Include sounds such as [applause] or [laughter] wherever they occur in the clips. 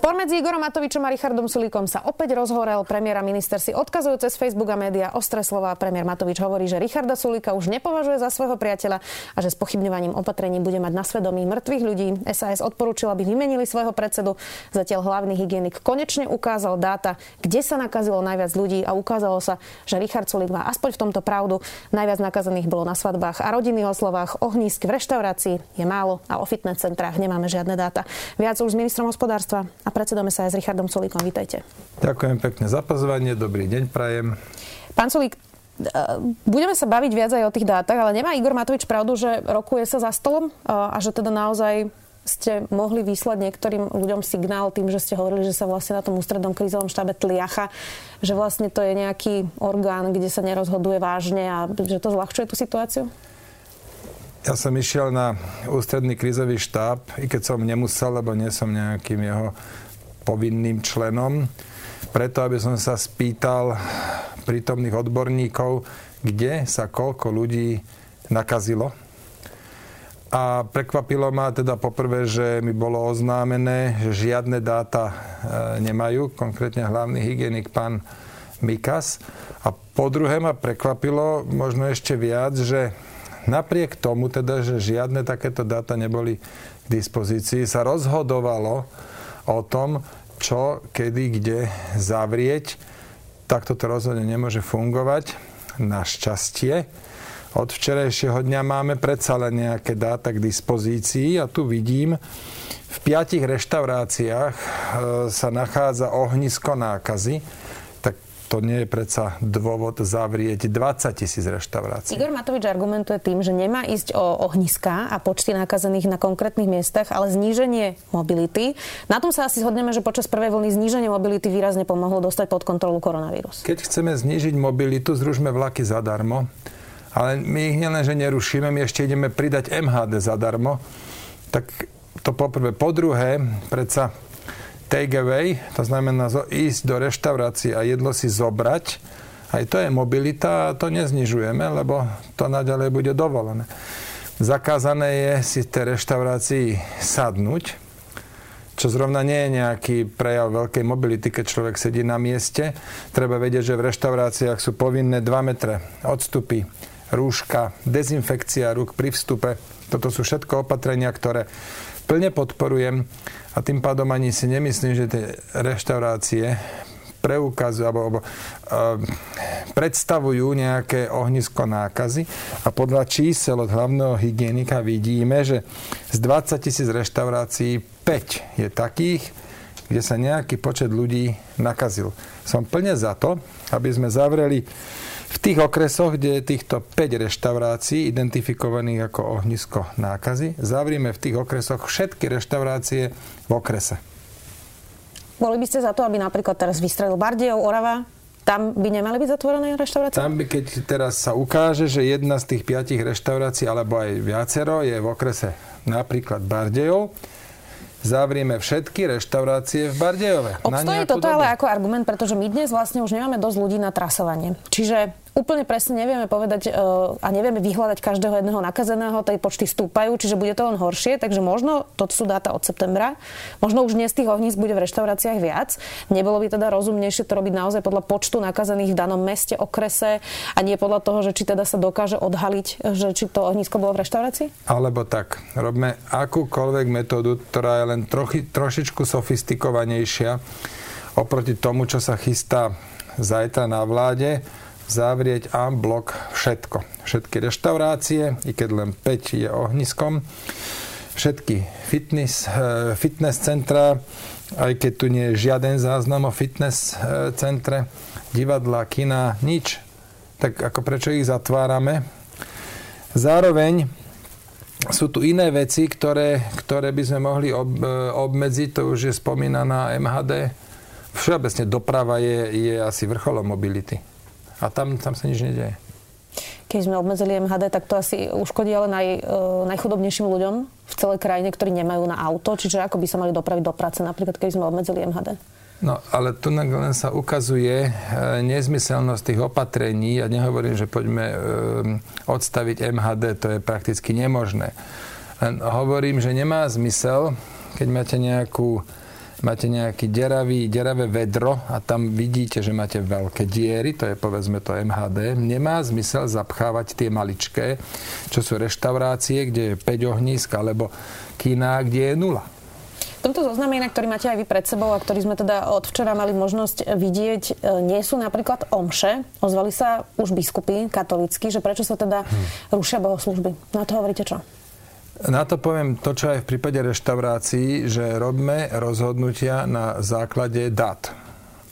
Spor medzi Igorom Matovičom a Richardom Sulíkom sa opäť rozhorel. Premiéra minister si odkazujú cez Facebook a média ostré slova. Premiér Matovič hovorí, že Richarda Sulíka už nepovažuje za svojho priateľa a že s pochybňovaním opatrení bude mať na svedomí mŕtvych ľudí. SAS odporúčil, aby vymenili svojho predsedu. Zatiaľ hlavný hygienik konečne ukázal dáta, kde sa nakazilo najviac ľudí a ukázalo sa, že Richard Sulík má aspoň v tomto pravdu. Najviac nakazených bolo na svadbách a rodinných oslovách, ohnízk v reštaurácii je málo a o fitness centrách nemáme žiadne dáta. Viac už s ministrom hospodárstva predsedom sa aj s Richardom Sulíkom. Vítajte. Ďakujem pekne za pozvanie, dobrý deň prajem. Pán Sulík, e, budeme sa baviť viac aj o tých dátach, ale nemá Igor Matovič pravdu, že rokuje sa za stolom a že teda naozaj ste mohli vyslať niektorým ľuďom signál tým, že ste hovorili, že sa vlastne na tom ústrednom krízovom štábe tliacha, že vlastne to je nejaký orgán, kde sa nerozhoduje vážne a že to zľahčuje tú situáciu? Ja som išiel na ústredný krízový štáb, i keď som nemusel, lebo nie som nejakým jeho povinným členom, preto aby som sa spýtal prítomných odborníkov, kde sa koľko ľudí nakazilo. A prekvapilo ma teda poprvé, že mi bolo oznámené, že žiadne dáta e, nemajú, konkrétne hlavný hygienik pán Mikas. A po druhé ma prekvapilo možno ešte viac, že napriek tomu teda, že žiadne takéto dáta neboli k dispozícii, sa rozhodovalo o tom, čo, kedy, kde zavrieť. Takto to rozhodne nemôže fungovať. Našťastie. Od včerajšieho dňa máme predsa len nejaké dáta k dispozícii a tu vidím, v piatich reštauráciách e, sa nachádza ohnisko nákazy to nie je predsa dôvod zavrieť 20 tisíc reštaurácií. Igor Matovič argumentuje tým, že nemá ísť o ohniská a počty nakazených na konkrétnych miestach, ale zníženie mobility. Na tom sa asi zhodneme, že počas prvej vlny zníženie mobility výrazne pomohlo dostať pod kontrolu koronavírus. Keď chceme znížiť mobilitu, zružme vlaky zadarmo. Ale my ich nielen, že nerušíme, my ešte ideme pridať MHD zadarmo. Tak to poprvé. Po druhé, predsa take away, to znamená ísť do reštaurácie a jedlo si zobrať, aj to je mobilita a to neznižujeme, lebo to naďalej bude dovolené. Zakázané je si v tej reštaurácii sadnúť, čo zrovna nie je nejaký prejav veľkej mobility, keď človek sedí na mieste. Treba vedieť, že v reštauráciách sú povinné 2 metre odstupy, rúška, dezinfekcia rúk pri vstupe. Toto sú všetko opatrenia, ktoré plne podporujem a tým pádom ani si nemyslím, že tie reštaurácie preukazujú alebo, alebo uh, predstavujú nejaké ohnisko nákazy a podľa čísel od hlavného hygienika vidíme, že z 20 tisíc reštaurácií 5 je takých, kde sa nejaký počet ľudí nakazil. Som plne za to, aby sme zavreli v tých okresoch, kde je týchto 5 reštaurácií identifikovaných ako ohnisko nákazy, zavrieme v tých okresoch všetky reštaurácie v okrese. Boli by ste za to, aby napríklad teraz vystrelil Bardejov, Orava, tam by nemali byť zatvorené reštaurácie? Tam by, keď teraz sa ukáže, že jedna z tých piatich reštaurácií, alebo aj viacero, je v okrese napríklad Bardejov, zavrieme všetky reštaurácie v Bardejove. Obstojí toto dobu. ale ako argument, pretože my dnes vlastne už nemáme dosť ľudí na trasovanie. Čiže úplne presne nevieme povedať uh, a nevieme vyhľadať každého jedného nakazeného, tej počty stúpajú, čiže bude to len horšie, takže možno, to sú dáta od septembra, možno už dnes tých ohnízk bude v reštauráciách viac. Nebolo by teda rozumnejšie to robiť naozaj podľa počtu nakazených v danom meste, okrese a nie podľa toho, že či teda sa dokáže odhaliť, že či to ohnisko bolo v reštaurácii? Alebo tak, robme akúkoľvek metódu, ktorá je len trochy, trošičku sofistikovanejšia oproti tomu, čo sa chystá zajtra na vláde, zavrieť a blok všetko. Všetky reštaurácie, i keď len 5 je ohniskom, všetky fitness, eh, fitness centra, aj keď tu nie je žiaden záznam o fitness eh, centre, divadla, kina, nič. Tak ako prečo ich zatvárame? Zároveň sú tu iné veci, ktoré, ktoré by sme mohli ob, eh, obmedziť, to už je spomínaná MHD. Všeobecne doprava je, je asi vrcholom mobility. A tam, tam sa nič nedieje. keď sme obmedzili MHD, tak to asi uškodí ale naj, e, najchudobnejším ľuďom v celej krajine, ktorí nemajú na auto. Čiže ako by sa mali dopraviť do práce, napríklad keď sme obmedzili MHD? No, ale tu len sa ukazuje e, nezmyselnosť tých opatrení. Ja nehovorím, že poďme e, odstaviť MHD, to je prakticky nemožné. Len hovorím, že nemá zmysel, keď máte nejakú máte nejaký deravý, deravé vedro a tam vidíte, že máte veľké diery, to je povedzme to MHD, nemá zmysel zapchávať tie maličké, čo sú reštaurácie, kde je 5 ohnízk, alebo kina, kde je nula. V tomto zozname, na ktorý máte aj vy pred sebou a ktorý sme teda od včera mali možnosť vidieť, e, nie sú napríklad omše. Ozvali sa už biskupy katolícky, že prečo sa teda hm. rušia bohoslužby. Na to hovoríte čo? Na to poviem to, čo aj v prípade reštaurácií, že robíme rozhodnutia na základe dát.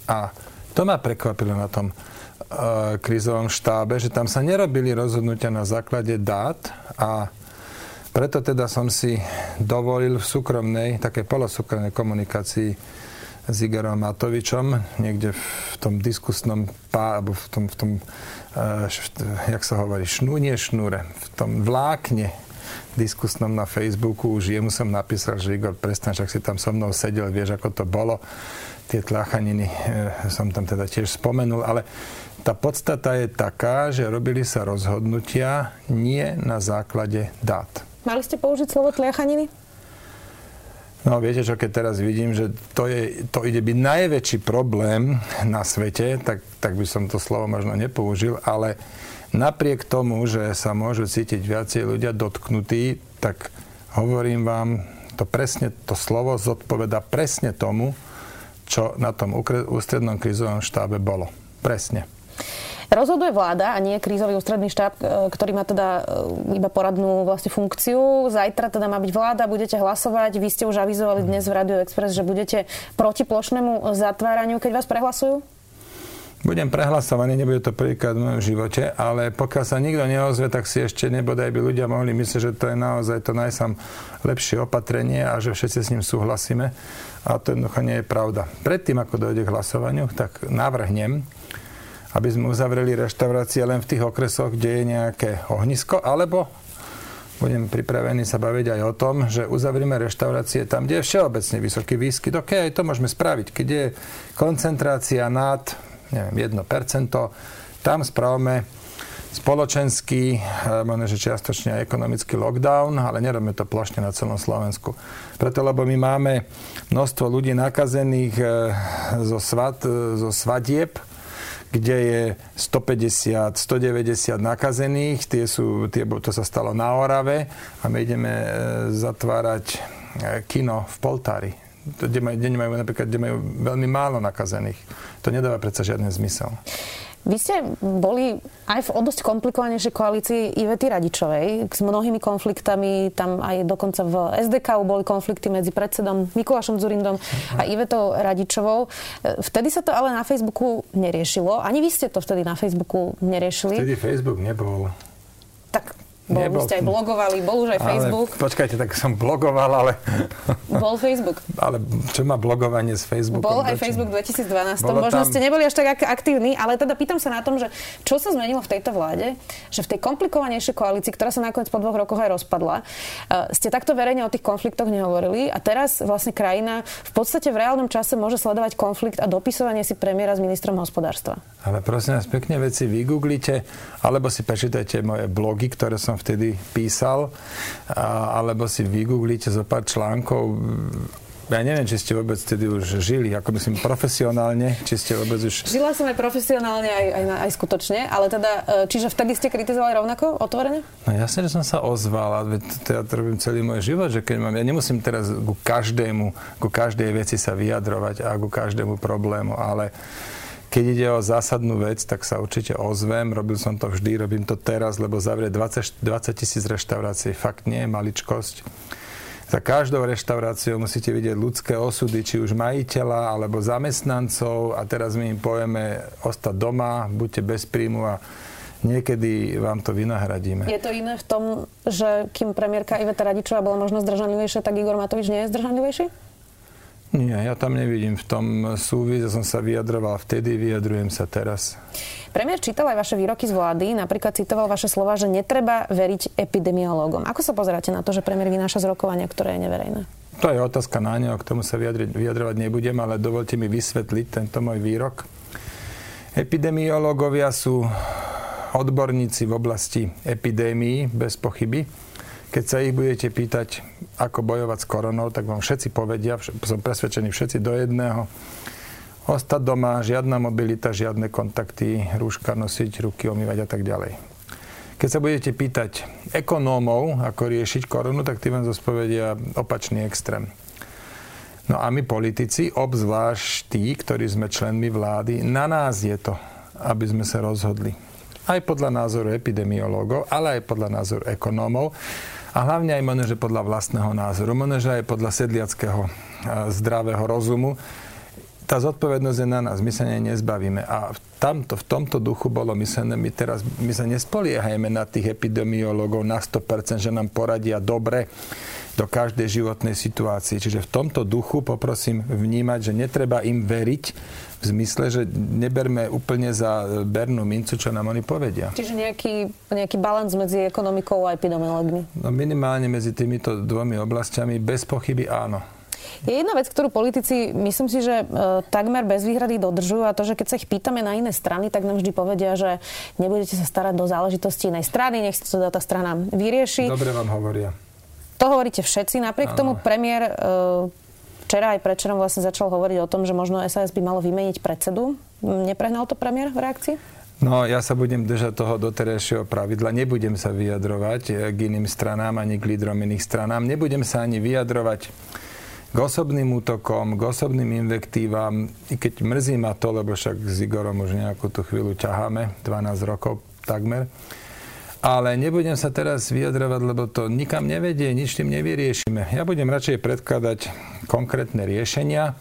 A to ma prekvapilo na tom uh, krízovom štábe, že tam sa nerobili rozhodnutia na základe dát a preto teda som si dovolil v súkromnej, také polosúkromnej komunikácii s Igorom Matovičom, niekde v tom diskusnom pá, alebo v tom, v tom uh, jak sa hovorí, šnú, nie šnúre, v tom vlákne diskusnom na Facebooku, už jemu som napísal, že Igor, prestan, však si tam so mnou sedel, vieš, ako to bolo. Tie tláchaniny e, som tam teda tiež spomenul, ale tá podstata je taká, že robili sa rozhodnutia nie na základe dát. Mali ste použiť slovo tliachaniny? No viete, čo keď teraz vidím, že to, je, to ide byť najväčší problém na svete, tak, tak by som to slovo možno nepoužil, ale Napriek tomu, že sa môžu cítiť viacej ľudia dotknutí, tak hovorím vám, to presne, to slovo zodpoveda presne tomu, čo na tom ústrednom krízovom štábe bolo. Presne. Rozhoduje vláda a nie krízový ústredný štáb, e, ktorý má teda e, iba poradnú vlastne funkciu. Zajtra teda má byť vláda, budete hlasovať. Vy ste už avizovali dnes v Radio Express, že budete proti plošnému zatváraniu, keď vás prehlasujú? Budem prehlasovaný, nebude to prvýkrát v mojom živote, ale pokiaľ sa nikto neozve, tak si ešte nebodaj by ľudia mohli myslieť, že to je naozaj to najsam lepšie opatrenie a že všetci s ním súhlasíme. A to jednoducho nie je pravda. Predtým, ako dojde k hlasovaniu, tak navrhnem, aby sme uzavreli reštaurácie len v tých okresoch, kde je nejaké ohnisko, alebo budem pripravený sa baviť aj o tom, že uzavrieme reštaurácie tam, kde je všeobecne vysoký výskyt. OK, aj to môžeme spraviť. Keď je koncentrácia nad neviem, 1%. Tam správame spoločenský, eh, možno, že čiastočne aj ekonomický lockdown, ale nerobíme to plošne na celom Slovensku. Preto, lebo my máme množstvo ľudí nakazených eh, zo, svat, eh, zo svadieb, kde je 150, 190 nakazených, tie sú, tie, to sa stalo na Orave a my ideme zatvárať kino v Poltári kde, maj, kde majú napríklad, kde majú veľmi málo nakazených. To nedáva predsa žiadny zmysel. Vy ste boli aj v o dosť komplikovanejšej koalícii Ivety Radičovej s mnohými konfliktami, tam aj dokonca v SDK boli konflikty medzi predsedom Mikulášom Zurindom a Ivetou Radičovou. Vtedy sa to ale na Facebooku neriešilo. Ani vy ste to vtedy na Facebooku neriešili. Vtedy Facebook nebol. Tak bol, Nebol, ste aj blogovali, bol už aj ale, Facebook. Počkajte, tak som blogoval, ale... [laughs] Bol Facebook. ale čo má blogovanie s Facebookom? Bol aj Facebook 2012. Bolo Možno tam... ste neboli až tak aktívni, ale teda pýtam sa na tom, že čo sa zmenilo v tejto vláde, že v tej komplikovanejšej koalícii, ktorá sa nakoniec po dvoch rokoch aj rozpadla, uh, ste takto verejne o tých konfliktoch nehovorili a teraz vlastne krajina v podstate v reálnom čase môže sledovať konflikt a dopisovanie si premiéra s ministrom hospodárstva. Ale prosím vás, pekne veci vygooglite, alebo si prečítajte moje blogy, ktoré som vtedy písal, a, alebo si vygooglite zo pár článkov ja neviem, či ste vôbec vtedy už žili, ako myslím profesionálne, či ste vôbec už... Žila som aj profesionálne, aj, aj, aj skutočne, ale teda, e, čiže vtedy ste kritizovali rovnako, otvorene? No jasne, že som sa ozval, ale to ja to robím celý môj život, že keď mám, ja nemusím teraz ku každému, ku každej veci sa vyjadrovať a ku každému problému, ale keď ide o zásadnú vec, tak sa určite ozvem. Robil som to vždy, robím to teraz, lebo zavrieť 20, 20 tisíc reštaurácií fakt nie je maličkosť. Za každou reštauráciou musíte vidieť ľudské osudy, či už majiteľa alebo zamestnancov a teraz my im povieme ostať doma, buďte bez príjmu a niekedy vám to vynahradíme. Je to iné v tom, že kým premiérka Iveta Radičová bola možno zdržanlivejšia, tak Igor Matovič nie je zdržanlivejší? Nie, ja tam nevidím v tom súvis, ja som sa vyjadroval vtedy, vyjadrujem sa teraz. Premiér čítal aj vaše výroky z vlády, napríklad citoval vaše slova, že netreba veriť epidemiológom. Ako sa pozeráte na to, že premiér vynáša z rokovania, ktoré je neverejné? To je otázka na neho, k tomu sa vyjadriť, vyjadrovať nebudem, ale dovolte mi vysvetliť tento môj výrok. Epidemiológovia sú odborníci v oblasti epidémií, bez pochyby keď sa ich budete pýtať, ako bojovať s koronou, tak vám všetci povedia, som presvedčený všetci do jedného, ostať doma, žiadna mobilita, žiadne kontakty, rúška nosiť, ruky omývať a tak ďalej. Keď sa budete pýtať ekonómov, ako riešiť koronu, tak tí vám zospovedia opačný extrém. No a my politici, obzvlášť tí, ktorí sme členmi vlády, na nás je to, aby sme sa rozhodli. Aj podľa názoru epidemiológov, ale aj podľa názoru ekonómov, a hlavne aj možno, že podľa vlastného názoru, možno, že aj podľa sedliackého zdravého rozumu. Tá zodpovednosť je na nás, my sa nej nezbavíme. A v, tamto, v tomto duchu bolo myslené, my teraz my sa nespoliehajme na tých epidemiológov na 100%, že nám poradia dobre do každej životnej situácii. Čiže v tomto duchu poprosím vnímať, že netreba im veriť, v zmysle, že neberme úplne za bernú mincu, čo nám oni povedia. Čiže nejaký, nejaký balans medzi ekonomikou a epidemiológmi? No minimálne medzi týmito dvomi oblastiami bez pochyby áno. Je jedna vec, ktorú politici, myslím si, že e, takmer bez výhrady dodržujú a to, že keď sa ich pýtame na iné strany, tak nám vždy povedia, že nebudete sa starať do záležitosti inej strany, nech si to tá strana vyrieši. Dobre vám hovoria. To hovoríte všetci. Napriek ano. tomu premiér e, včera aj predčerom vlastne začal hovoriť o tom, že možno SAS by malo vymeniť predsedu. Neprehnal to premiér v reakcii? No, ja sa budem držať toho doterajšieho pravidla. Nebudem sa vyjadrovať eh, k iným stranám ani k lídrom iných stranám. Nebudem sa ani vyjadrovať k osobným útokom, k osobným invektívam, i keď mrzí ma to, lebo však s Igorom už nejakú tú chvíľu ťaháme, 12 rokov takmer. Ale nebudem sa teraz vyjadrovať, lebo to nikam nevedie, nič tým nevyriešime. Ja budem radšej predkladať konkrétne riešenia,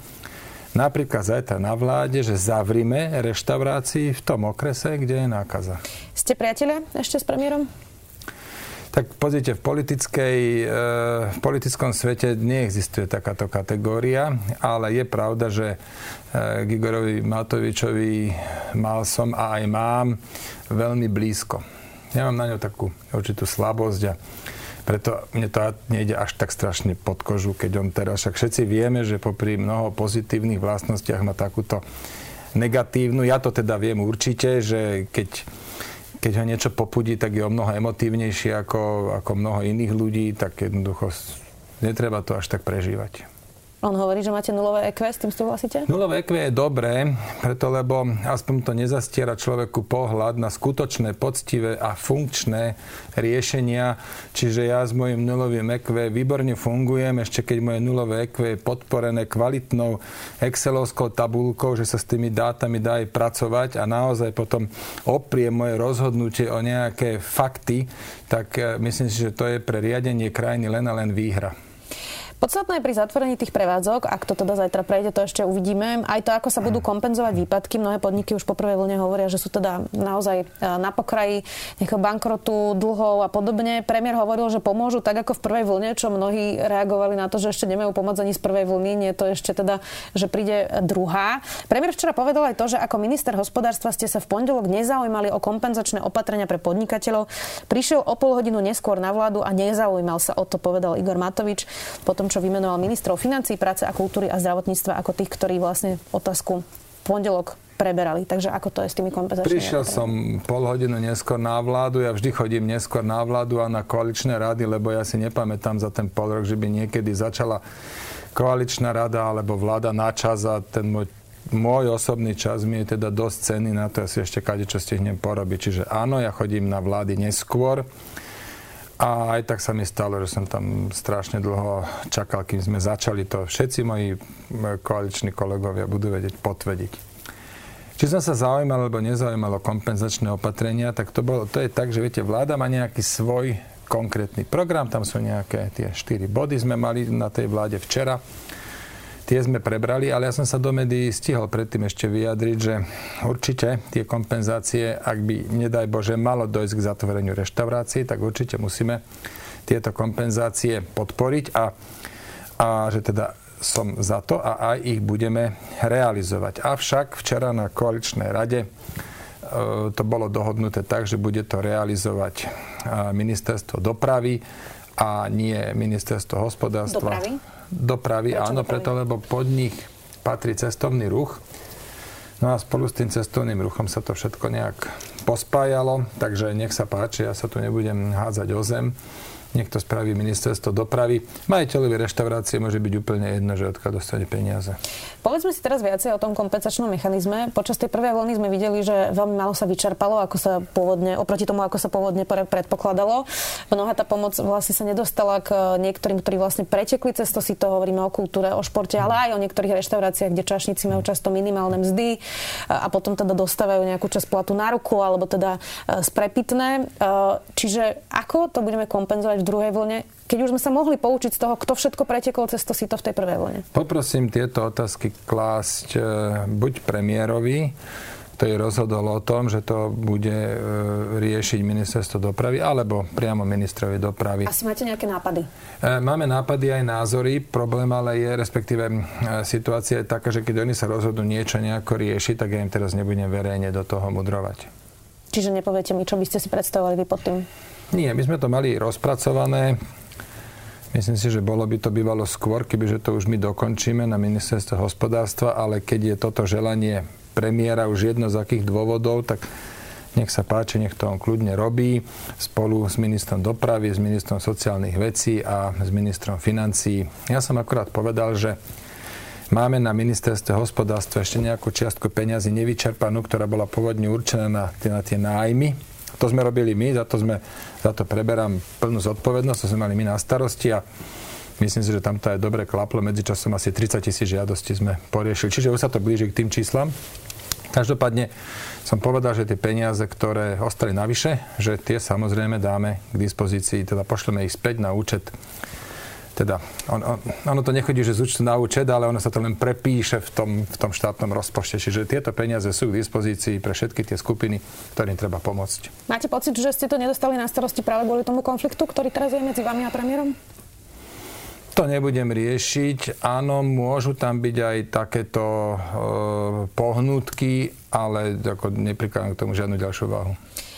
napríklad zajtra na vláde, že zavrime reštaurácii v tom okrese, kde je nákaza. Ste priatelia ešte s premiérom? Tak pozrite, v, politickej, e, v politickom svete neexistuje takáto kategória, ale je pravda, že e, Gigorovi Matovičovi mal som a aj mám veľmi blízko. Ja mám na ňo takú určitú slabosť a preto mne to nejde až tak strašne pod kožu, keď on teraz, však všetci vieme, že popri mnoho pozitívnych vlastnostiach má takúto negatívnu. Ja to teda viem určite, že keď, keď ho niečo popudí, tak je o mnoho emotívnejšie ako, ako mnoho iných ľudí, tak jednoducho netreba to až tak prežívať. On hovorí, že máte nulové EQ, s tým súhlasíte? Nulové EQ je dobré, preto lebo aspoň to nezastiera človeku pohľad na skutočné, poctivé a funkčné riešenia. Čiže ja s mojim nulovým EQ výborne fungujem, ešte keď moje nulové EQ je podporené kvalitnou excelovskou tabulkou, že sa s tými dátami dá aj pracovať a naozaj potom oprie moje rozhodnutie o nejaké fakty, tak eh, myslím si, že to je pre riadenie krajiny len a len výhra. Podstatné pri zatvorení tých prevádzok, ak to teda zajtra prejde, to ešte uvidíme, aj to, ako sa budú kompenzovať výpadky. Mnohé podniky už po prvej vlne hovoria, že sú teda naozaj e, na pokraji nejakého bankrotu, dlhov a podobne. Premiér hovoril, že pomôžu tak ako v prvej vlne, čo mnohí reagovali na to, že ešte nemajú pomoc ani z prvej vlny, nie to ešte teda, že príde druhá. Premiér včera povedal aj to, že ako minister hospodárstva ste sa v pondelok nezaujímali o kompenzačné opatrenia pre podnikateľov. Prišiel o pol hodinu neskôr na vládu a nezaujímal sa o to, povedal Igor Matovič. Potom tom, čo vymenoval ministrov financí, práce a kultúry a zdravotníctva ako tých, ktorí vlastne otázku pondelok preberali. Takže ako to je s tými kompenzačnými? Prišiel som pol hodinu neskôr na vládu, ja vždy chodím neskôr na vládu a na koaličné rady, lebo ja si nepamätám za ten pol rok, že by niekedy začala koaličná rada alebo vláda na čas a ten môj môj osobný čas mi je teda dosť cenný na to, ja si ešte kade čo stihnem porobiť. Čiže áno, ja chodím na vlády neskôr, a aj tak sa mi stalo, že som tam strašne dlho čakal, kým sme začali to. Všetci moji koaliční kolegovia budú vedieť potvrdiť. Či som sa zaujímal alebo nezaujímal o kompenzačné opatrenia, tak to, bolo, to je tak, že viete, vláda má nejaký svoj konkrétny program, tam sú nejaké tie štyri body sme mali na tej vláde včera tie sme prebrali, ale ja som sa do médií stihol predtým ešte vyjadriť, že určite tie kompenzácie, ak by, nedaj Bože, malo dojsť k zatvoreniu reštaurácií, tak určite musíme tieto kompenzácie podporiť a, a že teda som za to a aj ich budeme realizovať. Avšak včera na koaličnej rade e, to bolo dohodnuté tak, že bude to realizovať e, ministerstvo dopravy a nie ministerstvo hospodárstva. Dopravy? Dopravy, Prečo áno, dopravy? preto, lebo pod nich patrí cestovný ruch. No a spolu s tým cestovným ruchom sa to všetko nejak pospájalo, takže nech sa páči, ja sa tu nebudem hádzať o zem niekto spraví ministerstvo dopravy. Majiteľovi reštaurácie môže byť úplne jedno, že odkiaľ dostane peniaze. Povedzme si teraz viacej o tom kompenzačnom mechanizme. Počas tej prvej vlny sme videli, že veľmi málo sa vyčerpalo, ako sa pôvodne, oproti tomu, ako sa pôvodne predpokladalo. Mnoha tá pomoc vlastne sa nedostala k niektorým, ktorí vlastne pretekli cez to, si to hovoríme o kultúre, o športe, ale aj o niektorých reštauráciách, kde čašníci majú často minimálne mzdy a potom teda dostávajú nejakú časť platu na ruku alebo teda e, sprepitné. E, čiže ako to budeme kompenzovať v druhej vlne, keď už sme sa mohli poučiť z toho, kto všetko pretekol cez to si to v tej prvej vlne? Poprosím tieto otázky klásť e, buď premiérovi, ktorý rozhodol o tom, že to bude e, riešiť ministerstvo dopravy, alebo priamo ministrovi dopravy. Asi máte nejaké nápady? E, máme nápady aj názory. Problém ale je, respektíve situácia je taká, že keď oni sa rozhodnú niečo nejako riešiť, tak ja im teraz nebudem verejne do toho mudrovať. Čiže nepoviete mi, čo by ste si predstavovali vy pod tým? Nie, my sme to mali rozpracované. Myslím si, že bolo by to bývalo skôr, kebyže to už my dokončíme na ministerstve hospodárstva, ale keď je toto želanie premiéra už jedno z akých dôvodov, tak nech sa páči, nech to on kľudne robí spolu s ministrom dopravy, s ministrom sociálnych vecí a s ministrom financií. Ja som akurát povedal, že máme na ministerstve hospodárstva ešte nejakú čiastku peňazí nevyčerpanú, ktorá bola pôvodne určená na na tie nájmy to sme robili my, za to, sme, za to preberám plnú zodpovednosť, to sme mali my na starosti a myslím si, že tam to aj dobre klaplo. Medzičasom asi 30 tisíc žiadostí sme poriešili. Čiže už sa to blíži k tým číslam. Každopádne som povedal, že tie peniaze, ktoré ostali navyše, že tie samozrejme dáme k dispozícii, teda pošleme ich späť na účet teda on, on, ono to nechodí, že z účtu na účet, ale ono sa to len prepíše v tom, v tom štátnom rozpočte. Čiže tieto peniaze sú k dispozícii pre všetky tie skupiny, ktorým treba pomôcť. Máte pocit, že ste to nedostali na starosti práve kvôli tomu konfliktu, ktorý teraz je medzi vami a premiérom? To nebudem riešiť. Áno, môžu tam byť aj takéto e, pohnutky, ale ako neprikladám k tomu žiadnu ďalšiu váhu.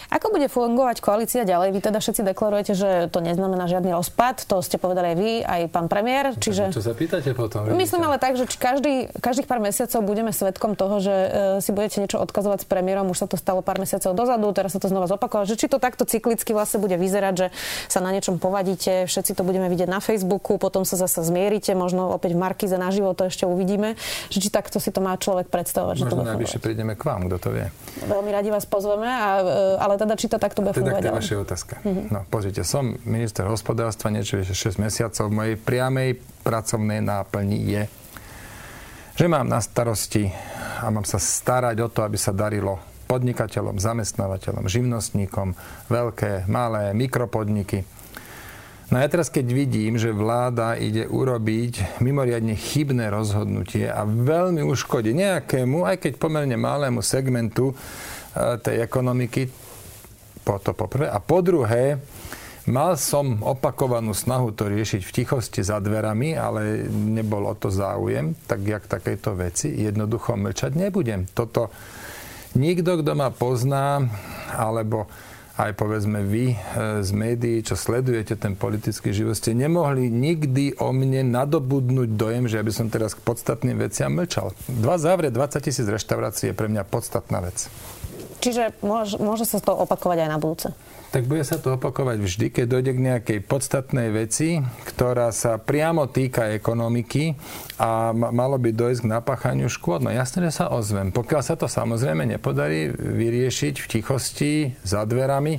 Ako bude fungovať koalícia ďalej? Vy teda všetci deklarujete, že to neznamená žiadny rozpad. To ste povedali aj vy, aj pán premiér. Čiže... Čo sa pýtate potom? Myslím ale tak, že každý, každých pár mesiacov budeme svetkom toho, že e, si budete niečo odkazovať s premiérom. Už sa to stalo pár mesiacov dozadu, teraz sa to znova zopakovať. Že či to takto cyklicky vlastne bude vyzerať, že sa na niečom povadíte, všetci to budeme vidieť na Facebooku, potom sa zase zmierite, možno opäť v Markize naživo, to ešte uvidíme. Že či takto si to má človek predstavovať. Možno najvyššie prídeme k vám, kto to vie. Veľmi radi vás pozveme, a, e, ale teda či to takto bude teda fungovať. Teda vaša otázka. Mm-hmm. No, pozrite, som minister hospodárstva niečo vyše 6 mesiacov. Mojej priamej pracovnej náplni je, že mám na starosti a mám sa starať o to, aby sa darilo podnikateľom, zamestnávateľom, živnostníkom, veľké, malé, mikropodniky. No a ja teraz, keď vidím, že vláda ide urobiť mimoriadne chybné rozhodnutie a veľmi uškodí nejakému, aj keď pomerne malému segmentu tej ekonomiky, po to poprvé. A po druhé, mal som opakovanú snahu to riešiť v tichosti za dverami, ale nebol o to záujem, tak jak takéto veci. Jednoducho mlčať nebudem. Toto nikto, kto ma pozná, alebo aj povedzme vy e, z médií, čo sledujete ten politický život, ste nemohli nikdy o mne nadobudnúť dojem, že ja by som teraz k podstatným veciam mlčal. Dva závre 20 tisíc reštaurácií je pre mňa podstatná vec. Čiže môže, môže sa to opakovať aj na budúce? Tak bude sa to opakovať vždy, keď dojde k nejakej podstatnej veci, ktorá sa priamo týka ekonomiky a malo by dojsť k napáchaniu škôd. No jasne, že sa ozvem. Pokiaľ sa to samozrejme nepodarí vyriešiť v tichosti, za dverami,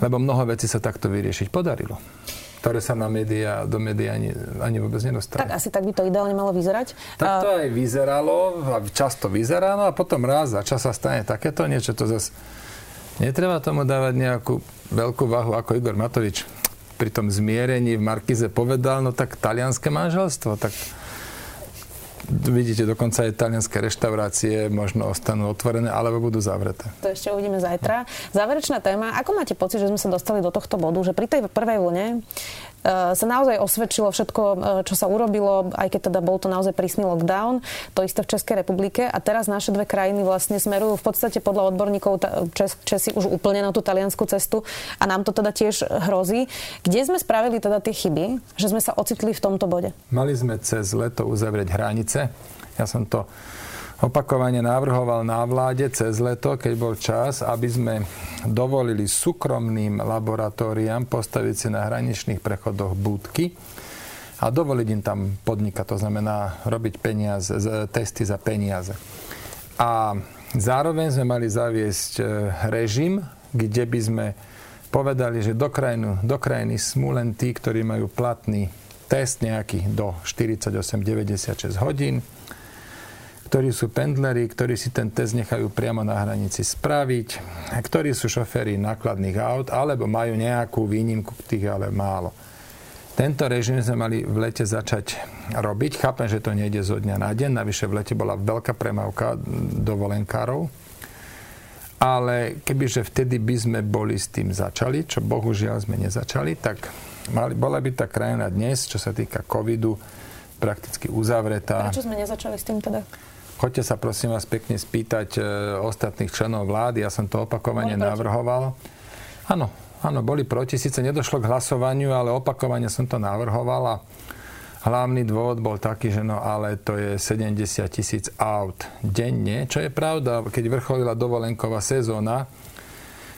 lebo mnoho vecí sa takto vyriešiť podarilo ktoré sa na média, do médiá ani, ani vôbec nedostali. Tak asi tak by to ideálne malo vyzerať. Tak to aj vyzeralo, a často vyzerá, no a potom raz za čas sa stane takéto niečo, to zase netreba tomu dávať nejakú veľkú váhu, ako Igor Matovič pri tom zmierení v Markize povedal, no tak talianské manželstvo, tak vidíte, dokonca aj talianské reštaurácie možno ostanú otvorené, alebo budú zavreté. To ešte uvidíme zajtra. Záverečná téma. Ako máte pocit, že sme sa dostali do tohto bodu, že pri tej prvej vlne sa naozaj osvedčilo všetko, čo sa urobilo, aj keď teda bol to naozaj prísny lockdown, to isté v Českej republike a teraz naše dve krajiny vlastne smerujú v podstate podľa odborníkov Čes, Česi už úplne na tú taliansku cestu a nám to teda tiež hrozí. Kde sme spravili teda tie chyby, že sme sa ocitli v tomto bode? Mali sme cez leto uzavrieť hranice. Ja som to opakovane navrhoval na vláde cez leto, keď bol čas, aby sme dovolili súkromným laboratóriám postaviť si na hraničných prechodoch budky a dovoliť im tam podnikať, to znamená robiť peniaze, testy za peniaze. A zároveň sme mali zaviesť e, režim, kde by sme povedali, že do, krajinu, do krajiny smú len tí, ktorí majú platný test nejaký do 48-96 hodín, ktorí sú pendleri, ktorí si ten test nechajú priamo na hranici spraviť, ktorí sú šoféry nákladných aut, alebo majú nejakú výnimku, tých ale málo. Tento režim sme mali v lete začať robiť. Chápem, že to nejde zo dňa na deň. Navyše v lete bola veľká premávka dovolenkárov. Ale kebyže vtedy by sme boli s tým začali, čo bohužiaľ sme nezačali, tak mali, bola by tá krajina dnes, čo sa týka covidu, prakticky uzavretá. Prečo sme nezačali s tým teda? Choďte sa prosím vás pekne spýtať e, ostatných členov vlády, ja som to opakovane navrhoval. Áno, áno, boli proti, síce nedošlo k hlasovaniu, ale opakovane som to navrhoval a hlavný dôvod bol taký, že no ale to je 70 tisíc aut denne, čo je pravda, keď vrcholila dovolenková sezóna,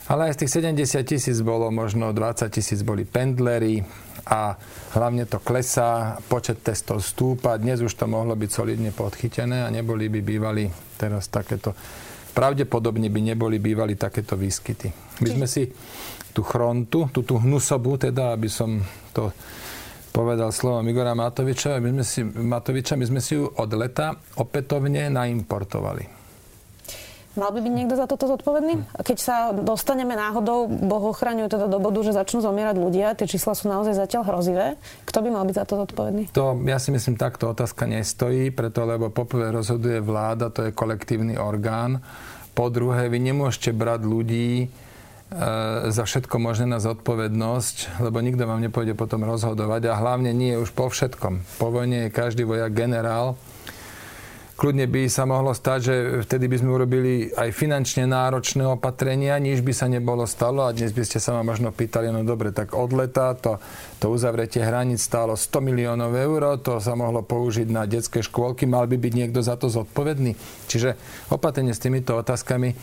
ale aj z tých 70 tisíc bolo možno 20 tisíc boli pendleri a hlavne to klesá, počet testov stúpa. Dnes už to mohlo byť solidne podchytené a neboli by bývali teraz takéto pravdepodobne by neboli bývali takéto výskyty. My sme si tú chrontu, tú, tú hnusobu, teda, aby som to povedal slovom Igora Matoviča, my sme si, Matoviča, my sme si ju od leta opätovne naimportovali. Mal by byť niekto za toto zodpovedný? Keď sa dostaneme náhodou, Boh ochraňuje teda do bodu, že začnú zomierať ľudia, tie čísla sú naozaj zatiaľ hrozivé. Kto by mal byť za to zodpovedný? To, ja si myslím, takto otázka nestojí, preto lebo poprvé rozhoduje vláda, to je kolektívny orgán. Po druhé, vy nemôžete brať ľudí, e, za všetko možné na zodpovednosť, lebo nikto vám nepôjde potom rozhodovať a hlavne nie už po všetkom. Po vojne je každý vojak generál Kľudne by sa mohlo stať, že vtedy by sme urobili aj finančne náročné opatrenia, nič by sa nebolo stalo a dnes by ste sa ma možno pýtali, no dobre, tak od leta to, to uzavretie hraníc stálo 100 miliónov eur, to sa mohlo použiť na detské škôlky, mal by byť niekto za to zodpovedný. Čiže opatrenie s týmito otázkami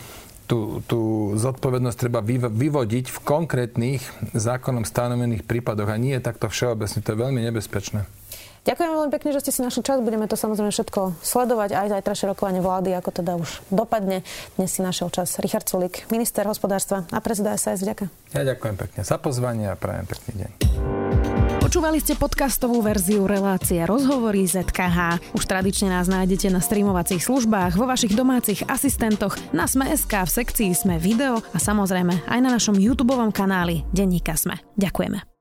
tú, tú zodpovednosť treba vyvodiť v konkrétnych zákonom stanovených prípadoch a nie takto všeobecne. To je veľmi nebezpečné. Ďakujem veľmi pekne, že ste si našli čas. Budeme to samozrejme všetko sledovať, aj zajtrašie rokovanie vlády, ako teda už dopadne. Dnes si našiel čas Richard Sulik, minister hospodárstva a prezident SAS. Ďakujem. Ja ďakujem pekne za pozvanie a prajem pekný deň. Počúvali ste podcastovú verziu relácie Rozhovory ZKH. Už tradične nás nájdete na streamovacích službách, vo vašich domácich asistentoch, na Sme.sk, v sekcii Sme video a samozrejme aj na našom YouTube kanáli Denníka Sme. Ďakujeme.